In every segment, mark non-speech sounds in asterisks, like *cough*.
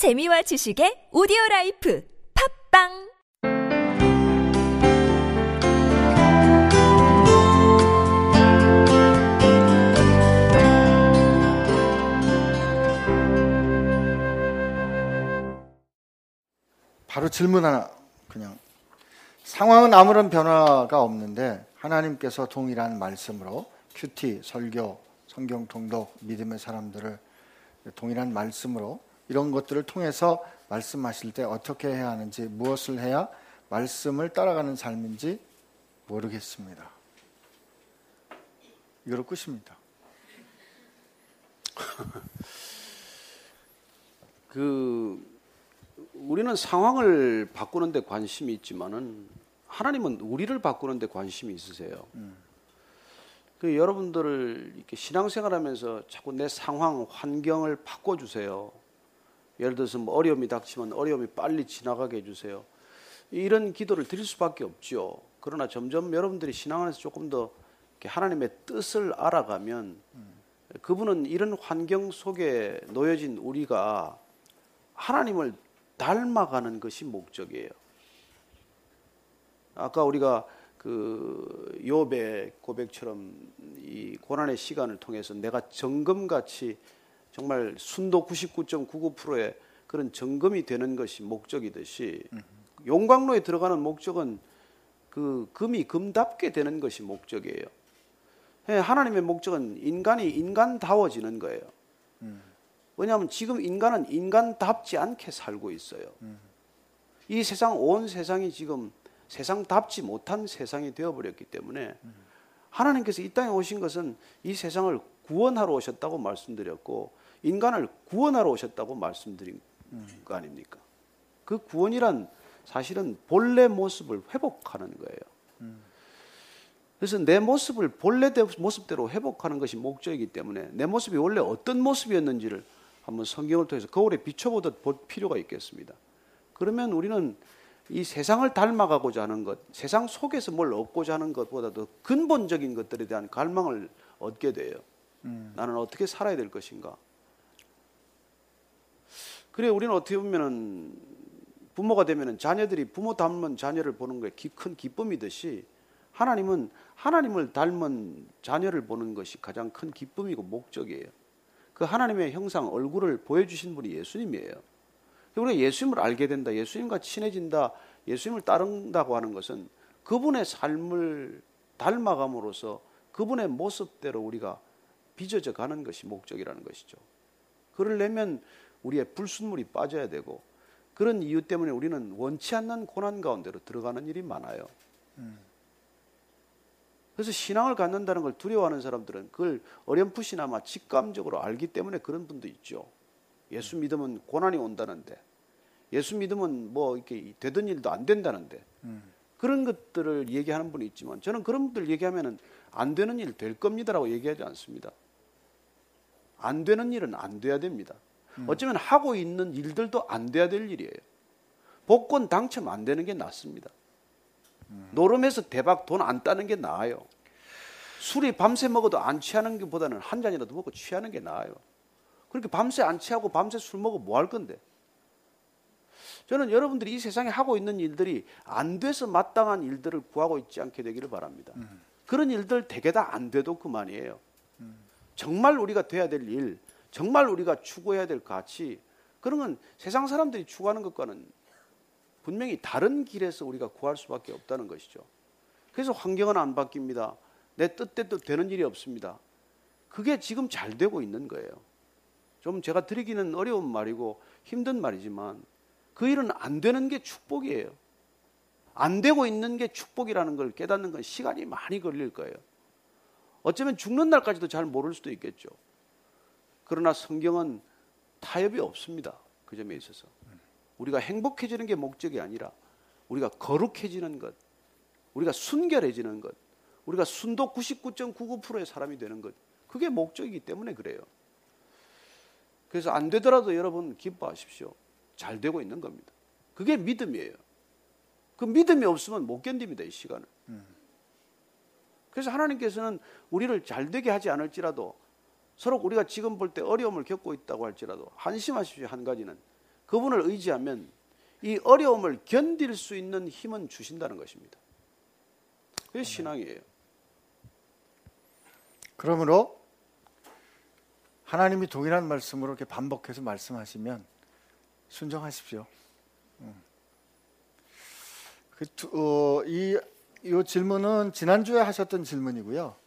재미와 지식의 오디오 라이프 팟빵! 바로 질문 하나 그냥. 상황은 아무런 변화가 없는데 하나님께서 동일한 말씀으로 큐티 설교 성경 통독 믿음의 사람들을 동일한 말씀으로 이런 것들을 통해서 말씀하실 때 어떻게 해야 하는지 무엇을 해야 말씀을 따라가는 삶인지 모르겠습니다. 이거로 끝입니다. *laughs* 그 우리는 상황을 바꾸는데 관심이 있지만은 하나님은 우리를 바꾸는데 관심이 있으세요. 그 여러분들을 이렇게 신앙생활하면서 자꾸 내 상황, 환경을 바꿔주세요. 예를 들어서 뭐 어려움이 닥치면 어려움이 빨리 지나가게 해주세요. 이런 기도를 드릴 수밖에 없죠. 그러나 점점 여러분들이 신앙 안에서 조금 더 하나님의 뜻을 알아가면 그분은 이런 환경 속에 놓여진 우리가 하나님을 닮아가는 것이 목적이에요. 아까 우리가 그 욥의 고백처럼 이 고난의 시간을 통해서 내가 정금같이 정말 순도 99.99%의 그런 점검이 되는 것이 목적이듯이 용광로에 들어가는 목적은 그 금이 금답게 되는 것이 목적이에요. 예, 하나님의 목적은 인간이 인간다워지는 거예요. 왜냐하면 지금 인간은 인간답지 않게 살고 있어요. 이 세상 온 세상이 지금 세상답지 못한 세상이 되어버렸기 때문에 하나님께서 이 땅에 오신 것은 이 세상을 구원하러 오셨다고 말씀드렸고 인간을 구원하러 오셨다고 말씀드린 거 아닙니까? 그 구원이란 사실은 본래 모습을 회복하는 거예요. 그래서 내 모습을 본래 모습대로 회복하는 것이 목적이기 때문에 내 모습이 원래 어떤 모습이었는지를 한번 성경을 통해서 거울에 비춰보듯 볼 필요가 있겠습니다. 그러면 우리는 이 세상을 닮아가고자 하는 것, 세상 속에서 뭘 얻고자 하는 것보다도 근본적인 것들에 대한 갈망을 얻게 돼요. 음. 나는 어떻게 살아야 될 것인가? 그래 우리는 어떻게 보면은 부모가 되면은 자녀들이 부모 닮은 자녀를 보는 게큰 기쁨이듯이 하나님은 하나님을 닮은 자녀를 보는 것이 가장 큰 기쁨이고 목적이에요. 그 하나님의 형상 얼굴을 보여주신 분이 예수님이에요. 우리가 예수님을 알게 된다, 예수님과 친해진다, 예수님을 따른다고 하는 것은 그분의 삶을 닮아감으로써 그분의 모습대로 우리가 빚어져 가는 것이 목적이라는 것이죠. 그러려면 우리의 불순물이 빠져야 되고 그런 이유 때문에 우리는 원치 않는 고난 가운데로 들어가는 일이 많아요. 그래서 신앙을 갖는다는 걸 두려워하는 사람들은 그걸 어렴풋이나마 직감적으로 알기 때문에 그런 분도 있죠. 예수 믿으면 고난이 온다는데 예수 믿으면 뭐 이렇게 되던 일도 안 된다는데 음. 그런 것들을 얘기하는 분이 있지만 저는 그런 분들 얘기하면은 안 되는 일 될 겁니다라고 얘기하지 않습니다. 안 되는 일은 안 돼야 됩니다. 음. 어쩌면 하고 있는 일들도 안 돼야 될 일이에요. 복권 당첨 안 되는 게 낫습니다. 음. 노름에서 대박 돈 안 따는 게 나아요. 술이 밤새 먹어도 안 취하는 것보다는 한 잔이라도 먹고 취하는 게 나아요. 그렇게 밤새 안 취하고 밤새 술 먹어 뭐 할 건데? 저는 여러분들이 이 세상에 하고 있는 일들이 안 돼서 마땅한 일들을 구하고 있지 않게 되기를 바랍니다. 음. 그런 일들 대개 다 안 돼도 그만이에요. 음. 정말 우리가 돼야 될 일, 정말 우리가 추구해야 될 가치, 그런 건 세상 사람들이 추구하는 것과는 분명히 다른 길에서 우리가 구할 수밖에 없다는 것이죠. 그래서 환경은 안 바뀝니다. 내 뜻대로 되는 일이 없습니다. 그게 지금 잘 되고 있는 거예요. 좀 제가 드리기는 어려운 말이고 힘든 말이지만 그 일은 안 되는 게 축복이에요. 안 되고 있는 게 축복이라는 걸 깨닫는 건 시간이 많이 걸릴 거예요. 어쩌면 죽는 날까지도 잘 모를 수도 있겠죠. 그러나 성경은 타협이 없습니다. 그 점에 있어서. 우리가 행복해지는 게 목적이 아니라 우리가 거룩해지는 것, 우리가 순결해지는 것, 우리가 순도 99.99%의 사람이 되는 것, 그게 목적이기 때문에 그래요. 그래서 안 되더라도 여러분 기뻐하십시오. 잘 되고 있는 겁니다. 그게 믿음이에요. 그 믿음이 없으면 못 견딥니다, 이 시간을. 그래서 하나님께서는 우리를 잘 되게 하지 않을지라도 서로 우리가 지금 볼 때 어려움을 겪고 있다고 할지라도 한심하십시오, 한 가지는. 그분을 의지하면 이 어려움을 견딜 수 있는 힘은 주신다는 것입니다. 그게 신앙이에요. 그러므로 하나님이 동일한 말씀으로 이렇게 반복해서 말씀하시면 순종하십시오. 음. 그, 두- 어, 이, 이 질문은 지난주에 하셨던 질문이고요.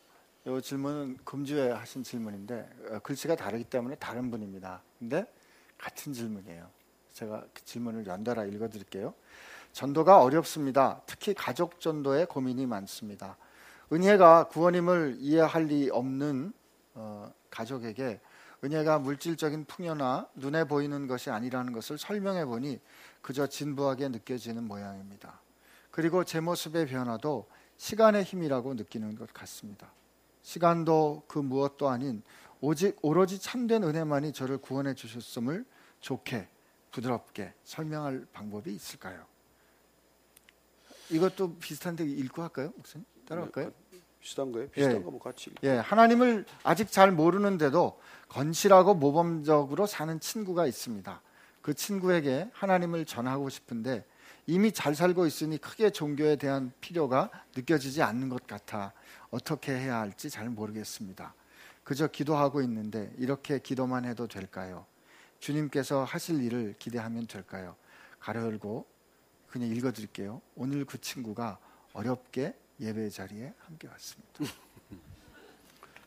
이 질문은 금주에 하신 질문인데 어, 글씨가 다르기 때문에 다른 분입니다. 근데 같은 질문이에요. 제가 그 질문을 연달아 읽어드릴게요. 전도가 어렵습니다. 특히 가족 전도에 고민이 많습니다. 은혜가 구원임을 이해할 리 없는 어, 가족에게 은혜가 물질적인 풍요나 눈에 보이는 것이 아니라는 것을 설명해 보니 그저 진부하게 느껴지는 모양입니다. 그리고 제 모습의 변화도 시간의 힘이라고 느끼는 것 같습니다. 시간도 그 무엇도 아닌 오직 오로지 참된 은혜만이 저를 구원해 주셨음을 좋게 부드럽게 설명할 방법이 있을까요? 이것도 비슷한데 읽고 할까요, 목사님? 따라갈까요? 비슷한 거예요? 비슷한 예. 거뭐 같이. 예, 하나님을 아직 잘 모르는데도 건실하고 모범적으로 사는 친구가 있습니다. 그 친구에게 하나님을 전하고 싶은데 이미 잘 살고 있으니 크게 종교에 대한 필요가 느껴지지 않는 것 같아 어떻게 해야 할지 잘 모르겠습니다. 그저 기도하고 있는데 이렇게 기도만 해도 될까요? 주님께서 하실 일을 기대하면 될까요? 가려 열고 그냥 읽어드릴게요. 오늘 그 친구가 어렵게 예배 자리에 함께 왔습니다. *laughs*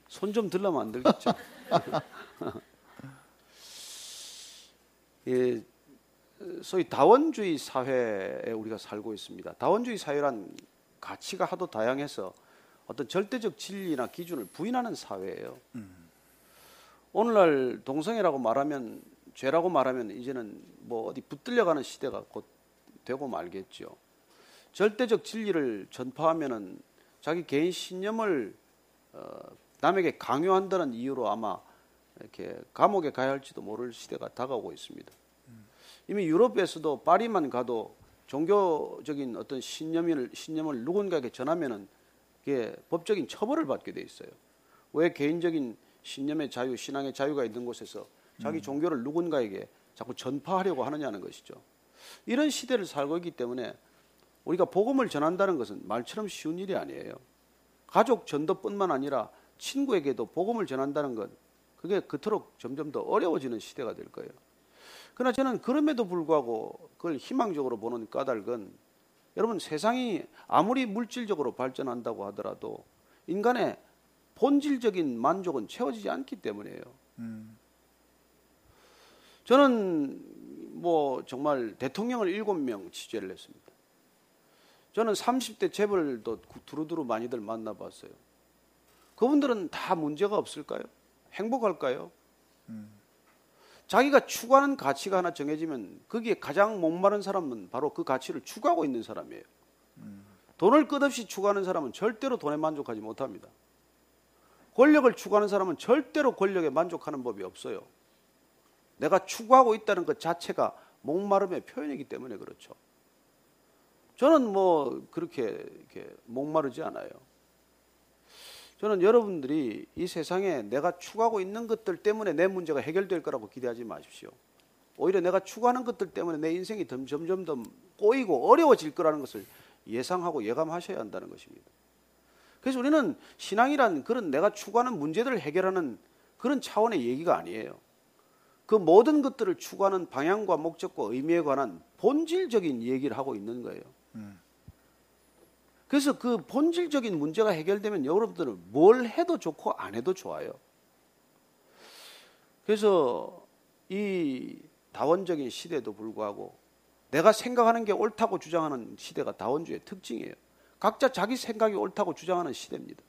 손 좀 들려면 안 되겠죠. *laughs* 예, 소위 다원주의 사회에 우리가 살고 있습니다. 다원주의 사회란 가치가 하도 다양해서 어떤 절대적 진리나 기준을 부인하는 사회예요. 오늘날 동성애라고 말하면 죄라고 말하면 이제는 뭐 어디 붙들려가는 시대가 곧 되고 말겠죠. 절대적 진리를 전파하면은 자기 개인 신념을 어, 남에게 강요한다는 이유로 아마 이렇게 감옥에 가야 할지도 모를 시대가 다가오고 있습니다. 이미 유럽에서도 파리만 가도 종교적인 어떤 신념을 신념을 누군가에게 전하면은 그게 법적인 처벌을 받게 돼 있어요. 왜 개인적인 신념의 자유, 신앙의 자유가 있는 곳에서 자기 종교를 누군가에게 자꾸 전파하려고 하느냐는 것이죠. 이런 시대를 살고 있기 때문에 우리가 복음을 전한다는 것은 말처럼 쉬운 일이 아니에요. 가족 전도뿐만 아니라 친구에게도 복음을 전한다는 것 그게 그토록 점점 더 어려워지는 시대가 될 거예요. 그러나 저는 그럼에도 불구하고 그걸 희망적으로 보는 까닭은 여러분 세상이 아무리 물질적으로 발전한다고 하더라도 인간의 본질적인 만족은 채워지지 않기 때문이에요. 저는 뭐 정말 대통령을 일곱 명 취재를 했습니다. 저는 30대 재벌도 두루두루 많이들 만나봤어요. 그분들은 다 문제가 없을까요? 행복할까요? 자기가 추구하는 가치가 하나 정해지면 거기에 가장 목마른 사람은 바로 그 가치를 추구하고 있는 사람이에요. 돈을 끝없이 추구하는 사람은 절대로 돈에 만족하지 못합니다. 권력을 추구하는 사람은 절대로 권력에 만족하는 법이 없어요. 내가 추구하고 있다는 것 자체가 목마름의 표현이기 때문에 그렇죠. 저는 뭐 그렇게 목마르지 않아요. 저는 여러분들이 이 세상에 내가 추구하고 있는 것들 때문에 내 문제가 해결될 거라고 기대하지 마십시오. 오히려 내가 추구하는 것들 때문에 내 인생이 점점 더 꼬이고 어려워질 거라는 것을 예상하고 예감하셔야 한다는 것입니다. 그래서 우리는 신앙이란 그런 내가 추구하는 문제들을 해결하는 그런 차원의 얘기가 아니에요. 그 모든 것들을 추구하는 방향과 목적과 의미에 관한 본질적인 얘기를 하고 있는 거예요. 그래서 그 본질적인 문제가 해결되면 여러분들은 뭘 해도 좋고 안 해도 좋아요. 그래서 이 다원적인 시대에도 불구하고 내가 생각하는 게 옳다고 주장하는 시대가 다원주의 특징이에요. 각자 자기 생각이 옳다고 주장하는 시대입니다.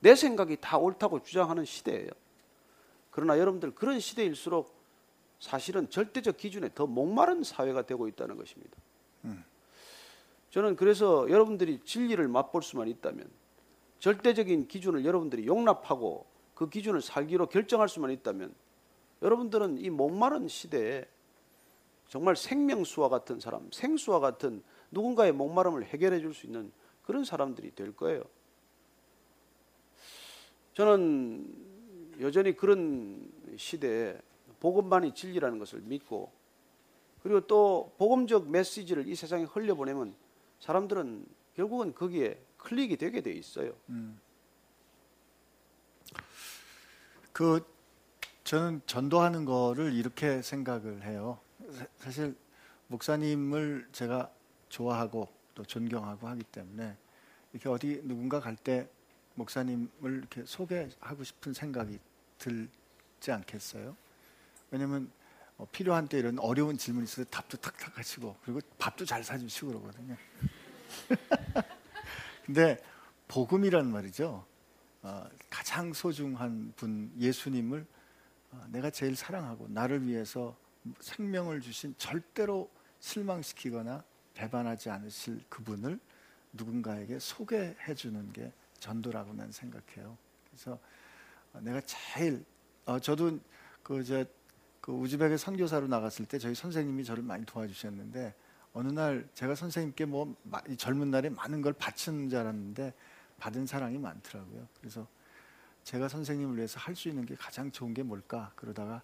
내 생각이 다 옳다고 주장하는 시대예요. 그러나 여러분들 그런 시대일수록 사실은 절대적 기준에 더 목마른 사회가 되고 있다는 것입니다. 저는 그래서 여러분들이 진리를 맛볼 수만 있다면 절대적인 기준을 여러분들이 용납하고 그 기준을 살기로 결정할 수만 있다면 여러분들은 이 목마른 시대에 정말 생명수와 같은 사람, 생수와 같은 누군가의 목마름을 해결해 줄 수 있는 그런 사람들이 될 거예요. 저는 여전히 그런 시대에 복음만이 진리라는 것을 믿고 그리고 또 복음적 메시지를 이 세상에 흘려보내면 사람들은 결국은 거기에 클릭이 되게 돼 있어요. 그 저는 전도하는 거를 이렇게 생각을 해요. 사- 사실 목사님을 제가 좋아하고 또 존경하고 하기 때문에 이렇게 어디 누군가 갈 때 목사님을 이렇게 소개하고 싶은 생각이 들지 않겠어요? 왜냐면 어, 필요한 때 이런 어려운 질문이 있어서 답도 탁탁 하시고 그리고 밥도 잘 사주시고 그러거든요. *laughs* 근데 복음이란 말이죠. 어, 가장 소중한 분 예수님을 어, 내가 제일 사랑하고 나를 위해서 생명을 주신 절대로 실망시키거나 배반하지 않으실 그분을 누군가에게 소개해 주는 게 전도라고 난 생각해요. 그래서 어, 내가 제일 어, 저도 그 이제 그 우즈벡에 선교사로 나갔을 때 저희 선생님이 저를 많이 도와주셨는데 어느 날 제가 선생님께 뭐 젊은 날에 많은 걸 바치는 줄 알았는데 받은 사랑이 많더라고요. 그래서 제가 선생님을 위해서 할 수 있는 게 가장 좋은 게 뭘까? 그러다가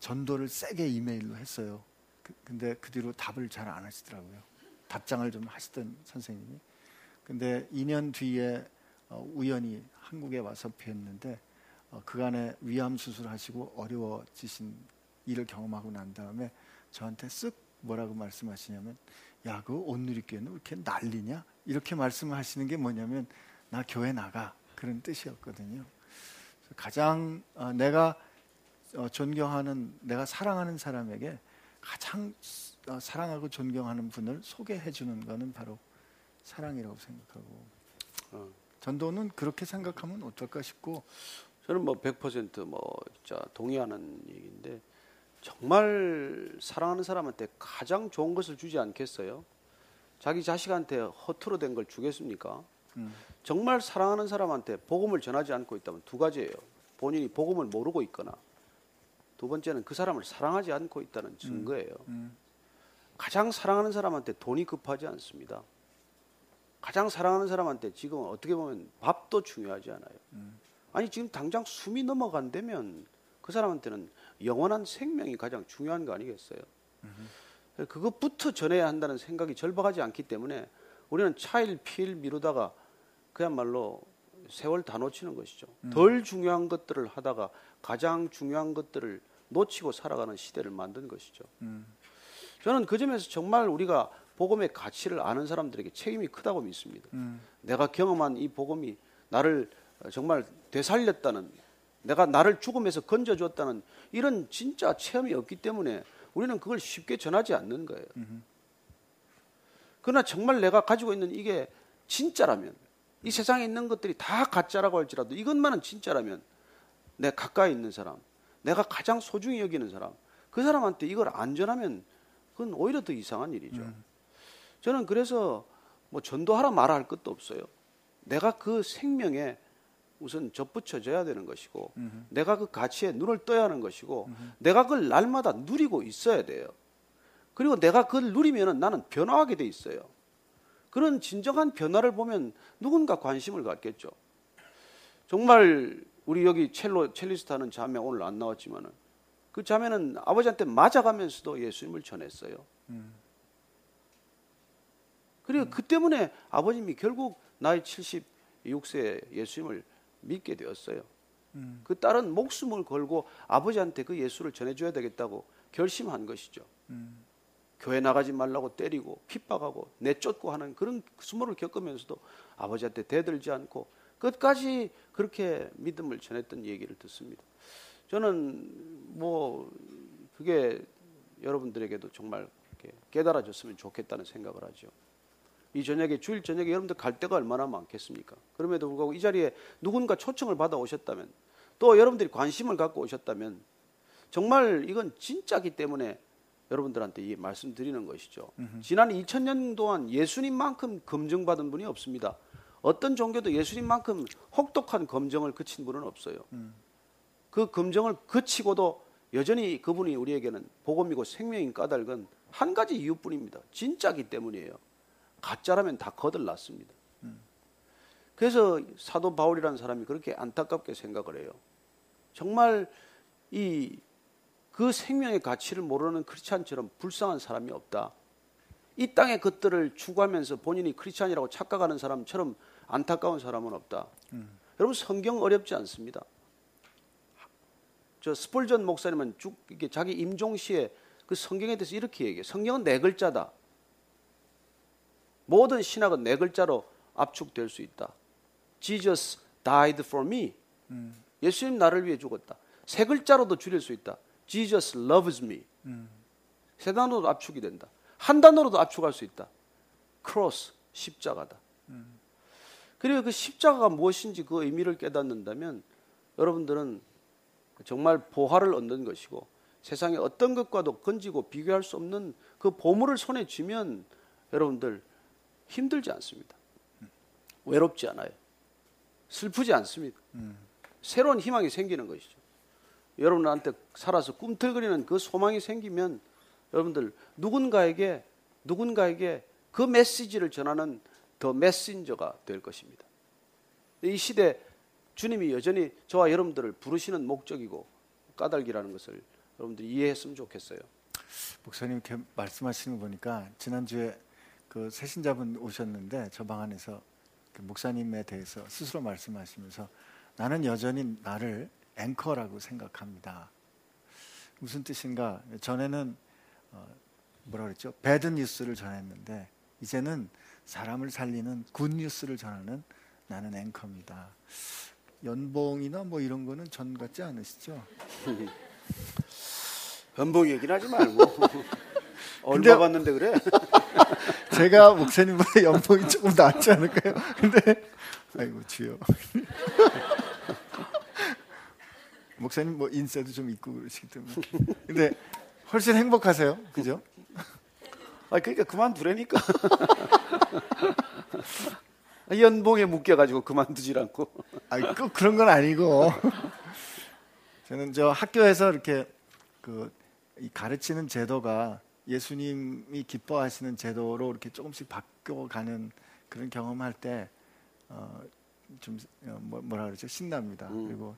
전도를 세게 이메일로 했어요. 그- 근데 그 뒤로 답을 잘 안 하시더라고요. 답장을 좀 하시던 선생님이. 근데 2년 뒤에 어, 우연히 한국에 와서 뵀는데 어, 그간에 위암 수술하시고 어려워지신 일을 경험하고 난 다음에 저한테 쓱 뭐라고 말씀하시냐면 야그 온누리교회는 왜 이렇게 난리냐 이렇게 말씀하시는 게 뭐냐면 나 교회 나가 그런 뜻이었거든요. 가장 어, 내가 어, 존경하는 내가 사랑하는 사람에게 가장 어, 사랑하고 존경하는 분을 소개해 주는 거는 바로 사랑이라고 생각하고 어. 전도는 그렇게 생각하면 어떨까 싶고 저는 뭐 100%뭐 진짜 동의하는 얘기인데 정말 사랑하는 사람한테 가장 좋은 것을 주지 않겠어요? 자기 자식한테 허투루 된 걸 주겠습니까? 음. 정말 사랑하는 사람한테 복음을 전하지 않고 있다면 두 가지예요. 본인이 복음을 모르고 있거나 두 번째는 그 사람을 사랑하지 않고 있다는 증거예요. 음. 가장 사랑하는 사람한테 돈이 급하지 않습니다. 가장 사랑하는 사람한테 지금 어떻게 보면 밥도 중요하지 않아요. 아니 지금 당장 숨이 넘어간다면 그 사람한테는 영원한 생명이 가장 중요한 거 아니겠어요? 그것부터 전해야 한다는 생각이 절박하지 않기 때문에 우리는 차일 피일 미루다가 그야말로 세월 다 놓치는 것이죠. 덜 중요한 것들을 하다가 가장 중요한 것들을 놓치고 살아가는 시대를 만든 것이죠. 저는 그 점에서 정말 우리가 복음의 가치를 아는 사람들에게 책임이 크다고 믿습니다. 내가 경험한 이 복음이 나를 정말 되살렸다는 내가 나를 죽음에서 건져주었다는 이런 진짜 체험이 없기 때문에 우리는 그걸 쉽게 전하지 않는 거예요. 그러나 정말 내가 가지고 있는 이게 진짜라면 이 세상에 있는 것들이 다 가짜라고 할지라도 이것만은 진짜라면 내 가까이 있는 사람, 내가 가장 소중히 여기는 사람, 그 사람한테 이걸 안 전하면 그건 오히려 더 이상한 일이죠. 저는 그래서 뭐 전도하라 말아 할 것도 없어요. 내가 그 생명에 우선 접붙여져야 되는 것이고 내가 그 가치에 눈을 떠야 하는 것이고 내가 그걸 날마다 누리고 있어야 돼요. 그리고 내가 그걸 누리면은 나는 변화하게 돼 있어요. 그런 진정한 변화를 보면 누군가 관심을 갖겠죠. 정말 우리 여기 첼로 첼리스트 하는 자매 오늘 안 나왔지만은 그 자매는 아버지한테 맞아가면서도 예수님을 전했어요. 그리고 그 때문에 아버님이 결국 나이 76세에 예수님을 믿게 되었어요. 그 딸은 목숨을 걸고 아버지한테 그 예수를 전해줘야 되겠다고 결심한 것이죠. 교회 나가지 말라고 때리고 핍박하고 내쫓고 하는 그런 수모를 겪으면서도 아버지한테 대들지 않고 끝까지 그렇게 믿음을 전했던 얘기를 듣습니다. 저는 뭐 그게 여러분들에게도 정말 깨달아졌으면 좋겠다는 생각을 하죠. 이 저녁에 주일 저녁에 여러분들 갈 데가 얼마나 많겠습니까? 그럼에도 불구하고 이 자리에 누군가 초청을 받아 오셨다면 또 여러분들이 관심을 갖고 오셨다면 정말 이건 진짜기 때문에 여러분들한테 이 말씀드리는 것이죠. 지난 2000년 동안 예수님만큼 검증받은 분이 없습니다. 어떤 종교도 예수님만큼 혹독한 검증을 그친 분은 없어요. 그 검증을 그치고도 여전히 그분이 우리에게는 복음이고 생명인 까닭은 한 가지 이유뿐입니다. 진짜기 때문이에요. 가짜라면 다 거들났습니다. 그래서 사도 바울이라는 사람이 그렇게 안타깝게 생각을 해요. 정말 이 그 생명의 가치를 모르는 크리스찬처럼 불쌍한 사람이 없다. 이 땅의 것들을 추구하면서 본인이 크리스찬이라고 착각하는 사람처럼 안타까운 사람은 없다. 여러분 성경 어렵지 않습니다. 저 스폴전 목사님은 쭉 이게 자기 임종 시에 그 성경에 대해서 이렇게 얘기해요. 성경은 네 글자다. 모든 신학은 네 글자로 압축될 수 있다. Jesus died for me. 예수님 나를 위해 죽었다. 세 글자로도 줄일 수 있다. Jesus loves me. 세 단어도 압축이 된다. 한 단어로도 압축할 수 있다. cross 십자가다. 그리고 그 십자가가 무엇인지 그 의미를 깨닫는다면 여러분들은 정말 보화를 얻는 것이고 세상의 어떤 것과도 건지고 비교할 수 없는 그 보물을 손에 쥐면 여러분들 힘들지 않습니다. 외롭지 않아요. 슬프지 않습니다. 새로운 희망이 생기는 것이죠. 여러분한테 살아서 꿈틀거리는 그 소망이 생기면 여러분들 누군가에게 누군가에게 그 메시지를 전하는 더 메신저가 될 것입니다. 이 시대 주님이 여전히 저와 여러분들을 부르시는 목적이고 까닭이라는 것을 여러분들이 이해했으면 좋겠어요. 목사님 말씀하시는 거 보니까 지난주에 그 새신자분 오셨는데 저 방 안에서 그 목사님에 대해서 스스로 말씀하시면서 나는 여전히 나를 앵커라고 생각합니다. 무슨 뜻인가? 전에는 어, 뭐라 그랬죠? bad news를 전했는데 이제는 사람을 살리는 good news를 전하는 나는 앵커입니다. 연봉이나 뭐 이런 거는 전 같지 않으시죠? *laughs* 연봉 얘기는 하지 말고 *laughs* 근데- 얼마 받는데 그래? *laughs* 제가 목사님보다 연봉이 조금 낫지 않을까요? 근데 아이고 주여. 목사님 뭐 인세도 좀 있고 그러시기 때문에. 근데 훨씬 행복하세요. 그죠? 아 그러니까 그만두라니까. 연봉에 묶여가지고 그만두질 않고. 아니 꼭 그런 건 아니고. 저는 저 학교에서 이렇게 그이 가르치는 제도가 예수님이 기뻐하시는 제도로 이렇게 조금씩 바뀌어가는 그런 경험할 때 어, 좀 어, 뭐, 뭐라 그러죠 신납니다. 음. 그리고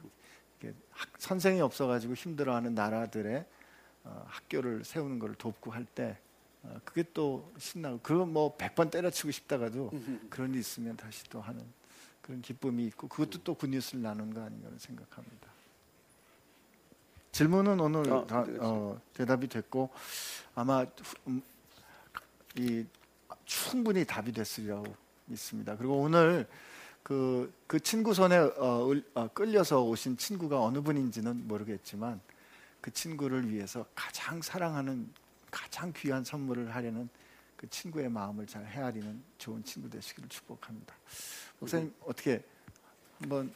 이렇게 학- 선생이 없어가지고 힘들어하는 나라들의 어, 학교를 세우는 걸 돕고 할때 어, 그게 또 신나고 그거 뭐 100번 때려치고 싶다가도 *laughs* 그런 일 있으면 다시 또 하는 그런 기쁨이 있고 그것도 또 굿뉴스를 나누는 거 아닌가 생각합니다. 질문은 오늘 어, 다 네, 어, 대답이 됐고 아마 후- 음, 이 충분히 답이 됐으리라고 믿습니다. 그리고 오늘 그, 그 친구 손에 어, 을- 어, 끌려서 오신 친구가 어느 분인지는 모르겠지만 그 친구를 위해서 가장 사랑하는 가장 귀한 선물을 하려는 그 친구의 마음을 잘 헤아리는 좋은 친구 되시기를 축복합니다. 목사님 어떻게 한번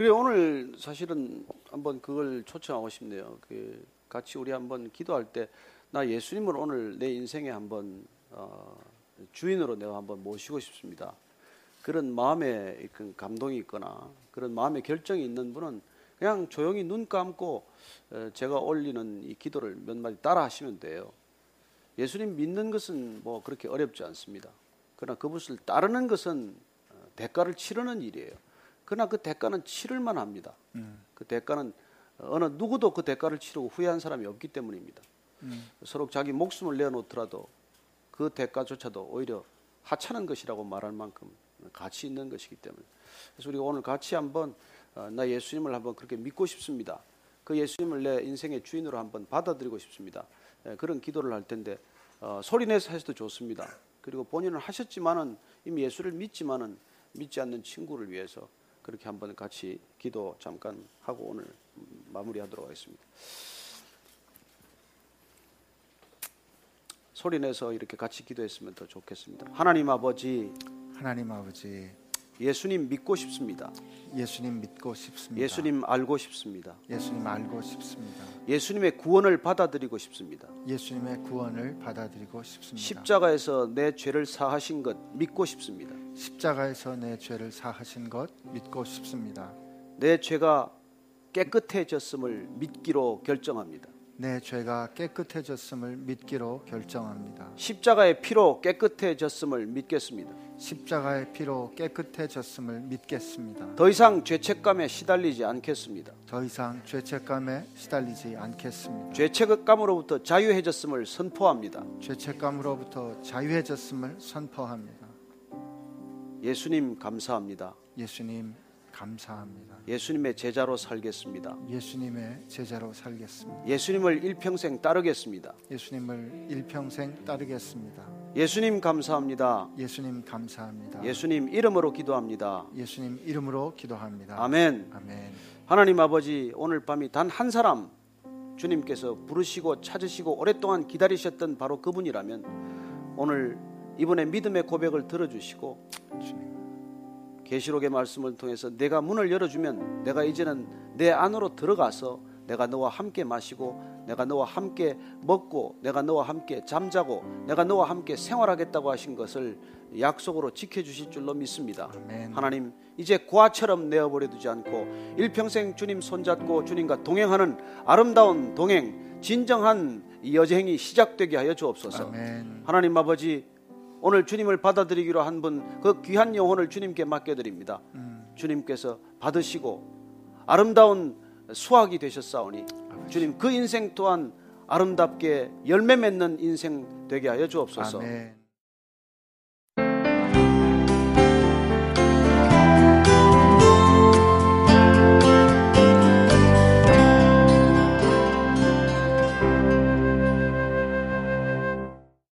그래 오늘 사실은 한번 그걸 초청하고 싶네요. 그 같이 우리 한번 기도할 때 나 예수님을 오늘 내 인생에 한번 어, 주인으로 내가 한번 모시고 싶습니다. 그런 마음에 그 감동이 있거나 그런 마음의 결정이 있는 분은 그냥 조용히 눈 감고 어, 제가 올리는 이 기도를 몇 마디 따라 하시면 돼요. 예수님 믿는 것은 뭐 그렇게 어렵지 않습니다. 그러나 그것을 따르는 것은 어, 대가를 치르는 일이에요. 그러나 그 대가는 치를만 합니다. 그 대가는 어느 누구도 그 대가를 치르고 후회한 사람이 없기 때문입니다. 서로 자기 목숨을 내어놓더라도 그 대가조차도 오히려 하찮은 것이라고 말할 만큼 가치 있는 것이기 때문에 그래서 우리가 오늘 같이 한번 어, 나 예수님을 한번 그렇게 믿고 싶습니다. 그 예수님을 내 인생의 주인으로 한번 받아들이고 싶습니다. 예, 그런 기도를 할 텐데 어, 소리내서 하셔도 좋습니다. 그리고 본인은 하셨지만은 이미 예수를 믿지만은 믿지 않는 친구를 위해서 그렇게 한번 같이 기도 잠깐 하고 오늘 음, 마무리하도록 하겠습니다. 소리내서 이렇게 같이 기도했으면 더 좋겠습니다. 하나님 아버지, 하나님 아버지 예수님 믿고 싶습니다. 예수님 믿고 싶습니다. 예수님 알고 싶습니다. 예수님 알고 싶습니다. 예수님의 구원을 받아들이고 싶습니다. 예수님의 구원을 받아들이고 싶습니다. 십자가에서 내 죄를 사하신 것 믿고 싶습니다. 십자가에서 내 죄를 사하신 것 믿고 싶습니다. 내 죄가 깨끗해졌음을 믿기로 결정합니다. 내 죄가 깨끗해졌음을 믿기로 결정합니다. 십자가의 피로 깨끗해졌음을 믿겠습니다. 십자가의 피로 깨끗해졌음을 믿겠습니다. 더 이상 죄책감에 시달리지 않겠습니다. 더 이상 죄책감에 시달리지 않겠습니다. 죄책감으로부터 자유해졌음을 선포합니다. 죄책감으로부터 자유해졌음을 선포합니다. 예수님 감사합니다. 예수님 감사합니다. 예수님의 제자로 살겠습니다. 예수님의 제자로 살겠습니다. 예수님을 일평생 따르겠습니다. 예수님을 일평생 따르겠습니다. 예수님 감사합니다. 예수님 감사합니다. 예수님 이름으로 기도합니다. 예수님 이름으로 기도합니다. 아멘. 아멘. 하나님 아버지 오늘 밤이 단 한 사람 주님께서 부르시고 찾으시고 오랫동안 기다리셨던 바로 그분이라면 오늘 이번에 믿음의 고백을 들어주시고. 계시록의 말씀을 통해서 내가 문을 열어주면 내가 이제는 내 안으로 들어가서 내가 너와 함께 마시고 내가 너와 함께 먹고 내가 너와 함께 잠자고 내가 너와 함께 생활하겠다고 하신 것을 약속으로 지켜주실 줄로 믿습니다. 아멘. 하나님 이제 고아처럼 내어버려 두지 않고 일평생 주님 손잡고 주님과 동행하는 아름다운 동행 진정한 이 여정이 시작되게 하여 주옵소서. 아멘. 하나님 아버지 오늘 주님을 받아들이기로 한 분 그 귀한 영혼을 주님께 맡겨드립니다. 주님께서 받으시고 아름다운 수확이 되셨사오니 주님 그 인생 또한 아름답게 열매 맺는 인생 되게 하여 주옵소서. 아멘.